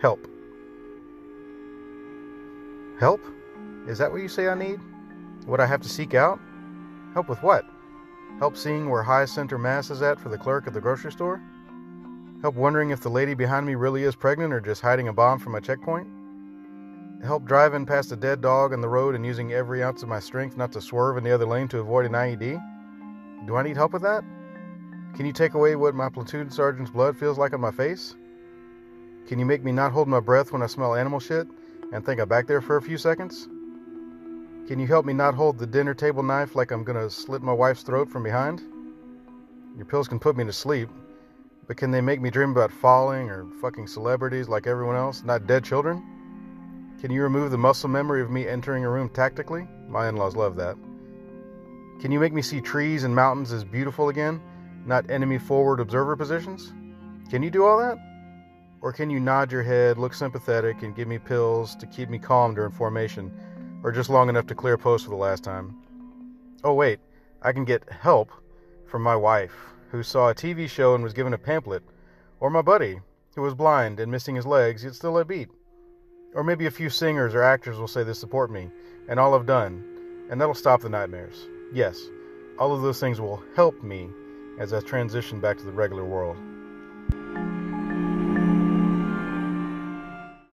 Help. Help? Is that what you say I need? What I have to seek out? Help with what? Help seeing where high center mass is at for the clerk at the grocery store? Help wondering if the lady behind me really is pregnant or just hiding a bomb from my checkpoint? Help driving past a dead dog on the road and using every ounce of my strength not to swerve in the other lane to avoid an IED? Do I need help with that? Can you take away what my platoon sergeant's blood feels like on my face? Can you make me not hold my breath when I smell animal shit and think I'm back there for a few seconds? Can you help me not hold the dinner table knife like I'm gonna slit my wife's throat from behind? Your pills can put me to sleep, but can they make me dream about falling or fucking celebrities like everyone else, not dead children? Can you remove the muscle memory of me entering a room tactically? My in laws love that. Can you make me see trees and mountains as beautiful again, not enemy forward observer positions? Can you do all that? Or can you nod your head, look sympathetic, and give me pills to keep me calm during formation, or just long enough to clear post for the last time? Oh, wait, I can get help from my wife, who saw a TV show and was given a pamphlet, or my buddy, who was blind and missing his legs, yet still I beat. Or maybe a few singers or actors will say they support me, and all I've done, and that'll stop the nightmares. Yes, all of those things will help me as I transition back to the regular world.